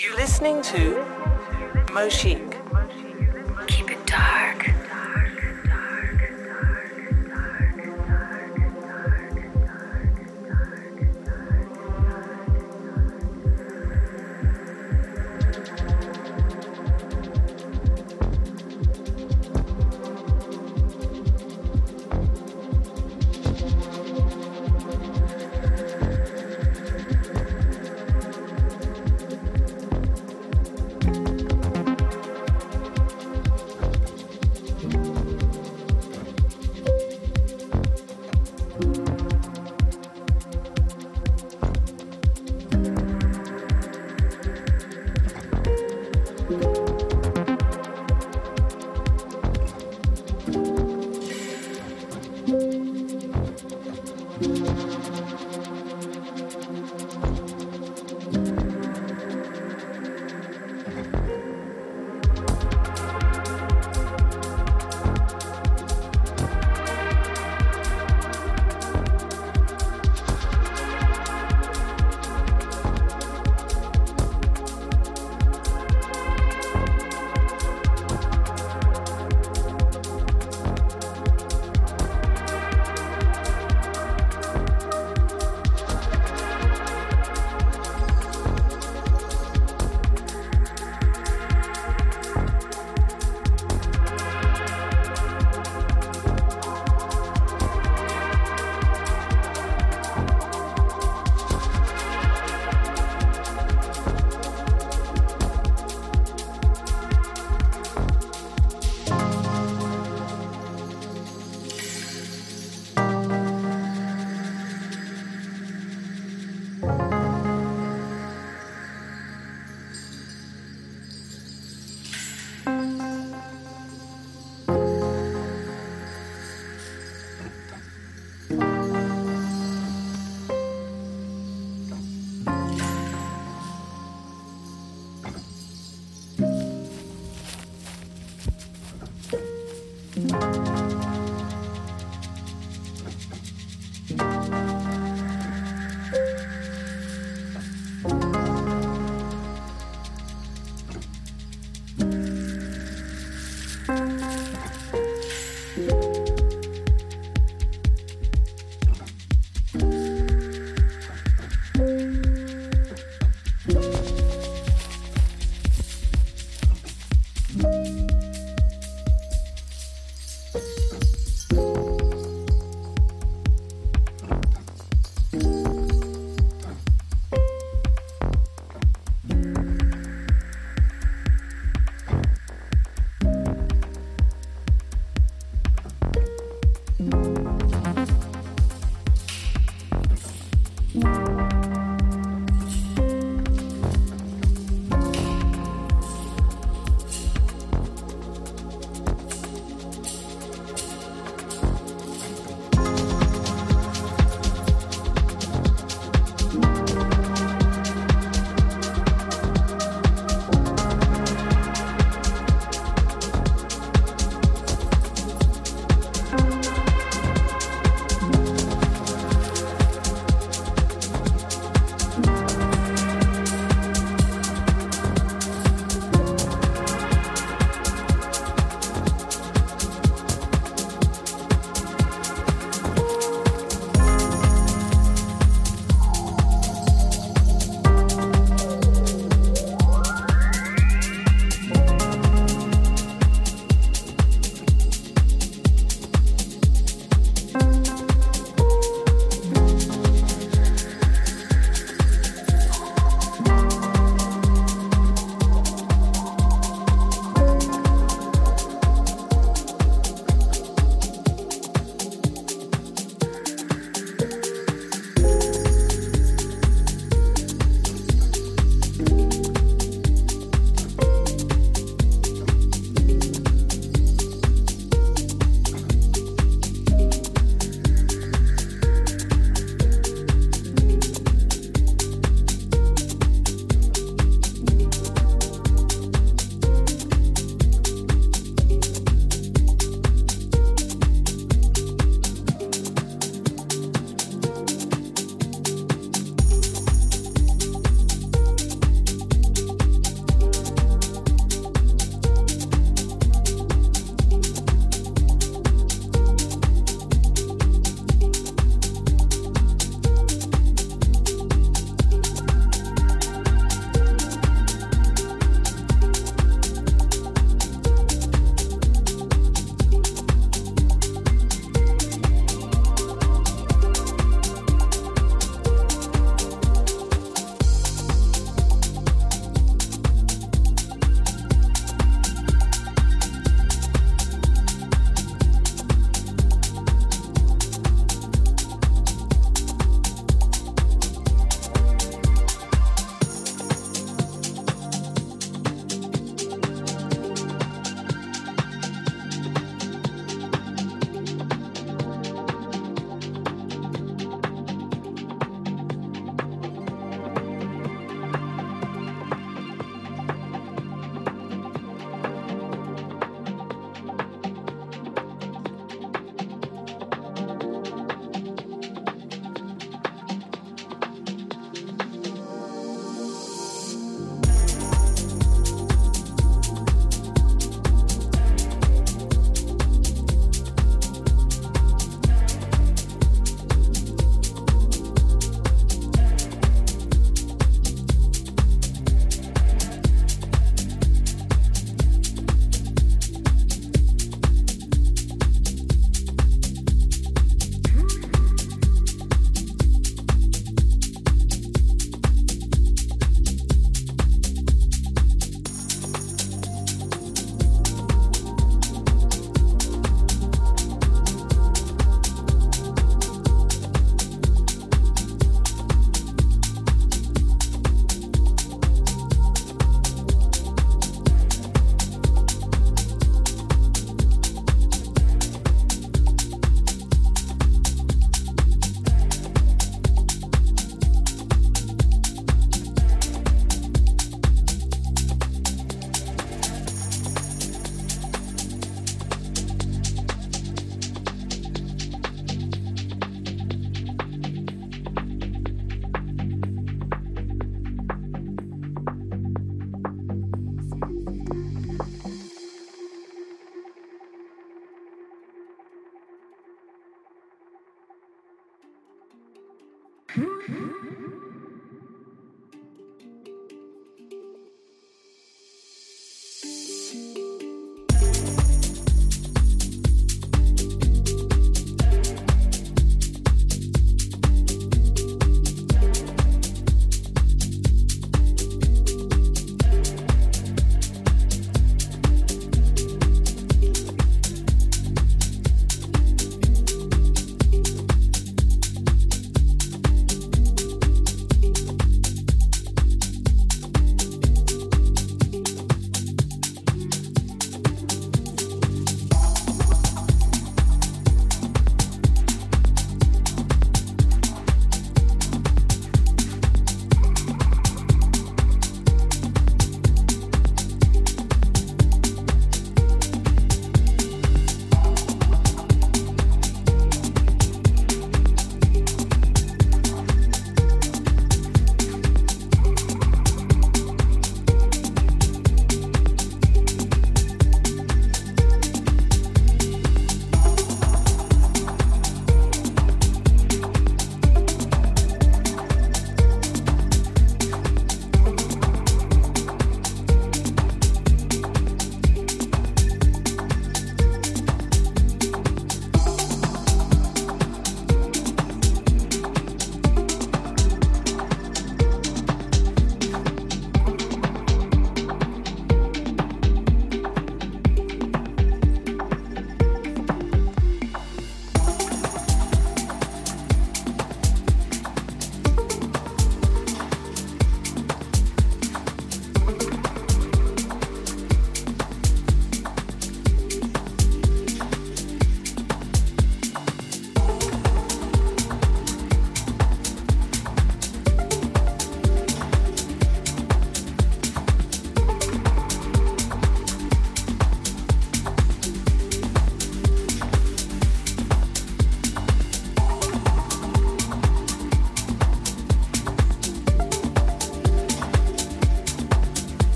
You're listening to Mochic. Keep it dark.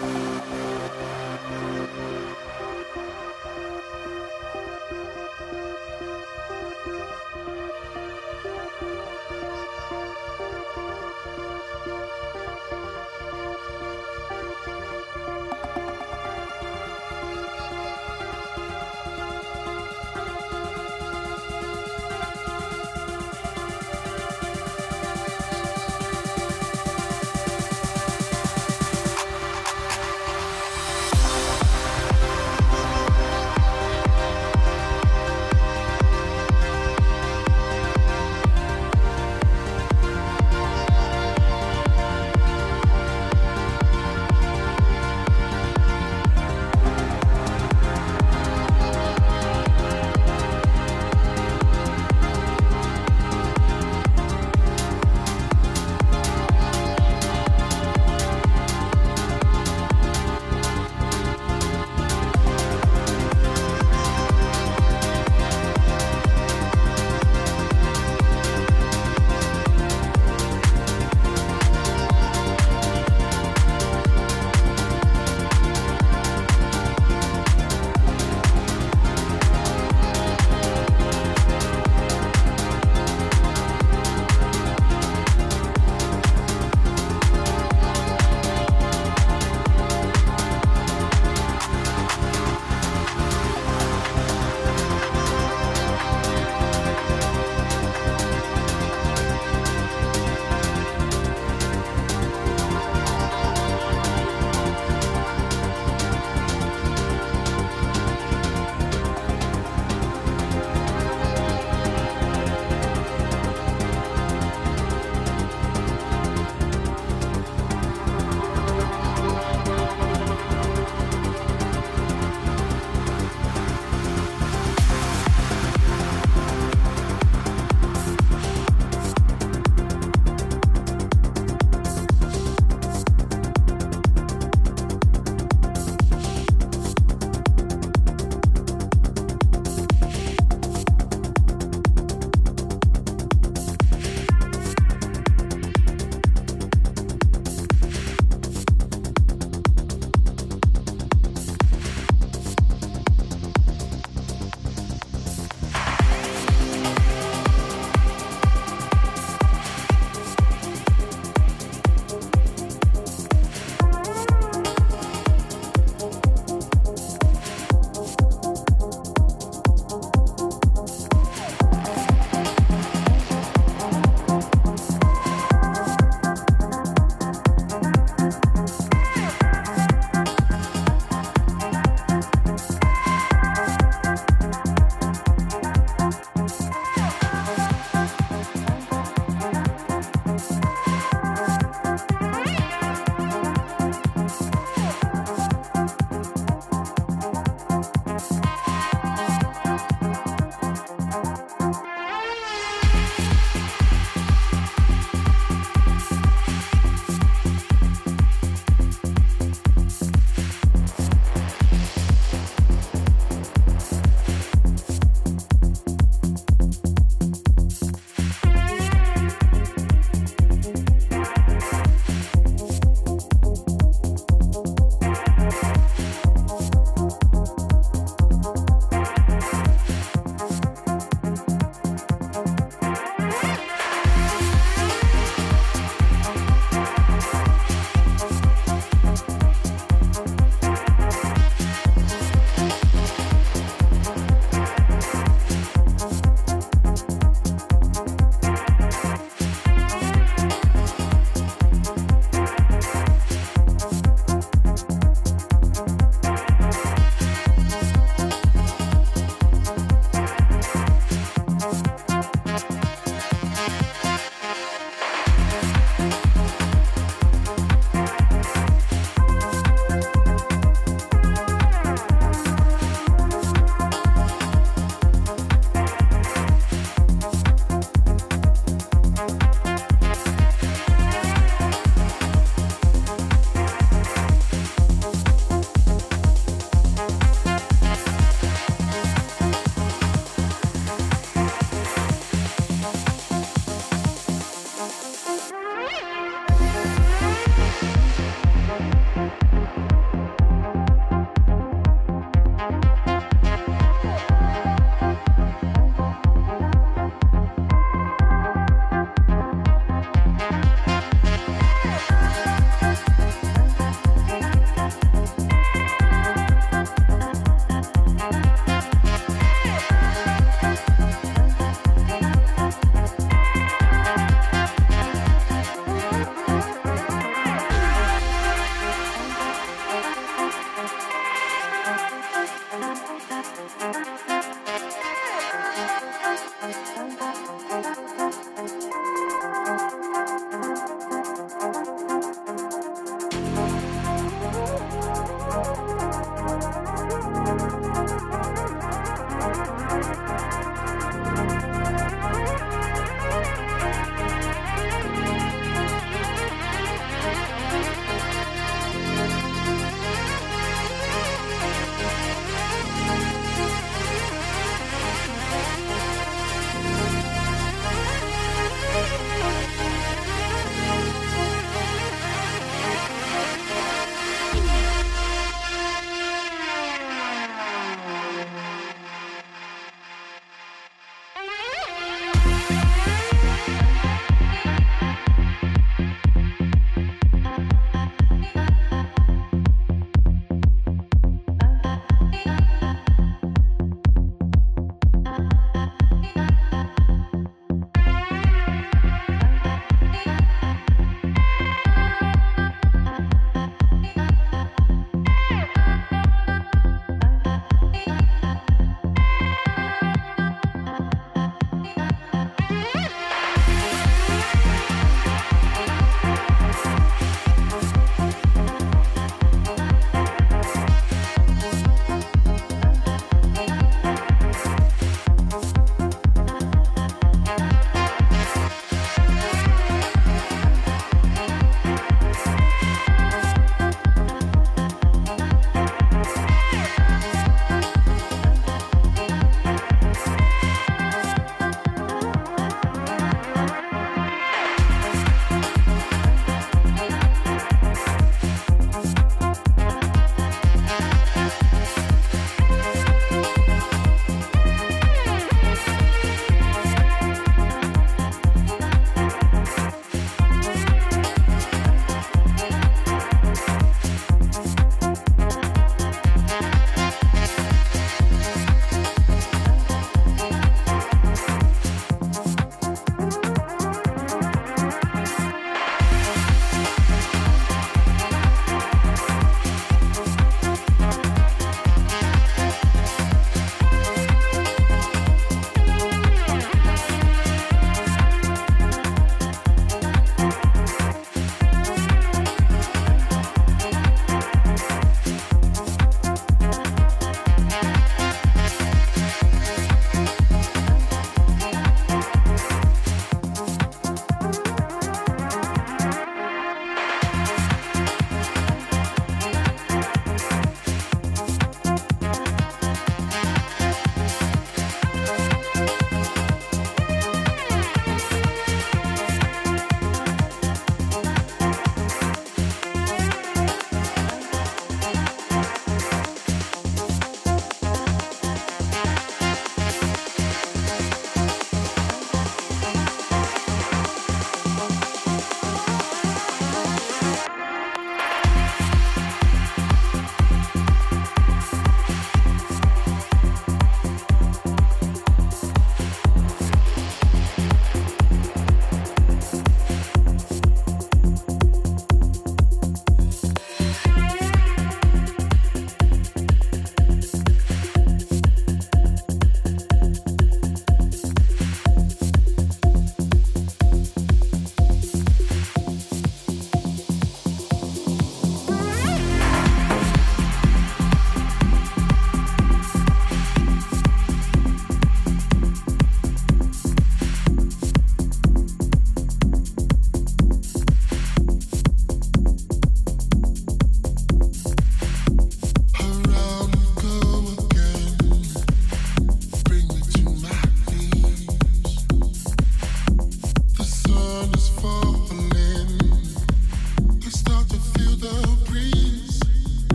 Thank you.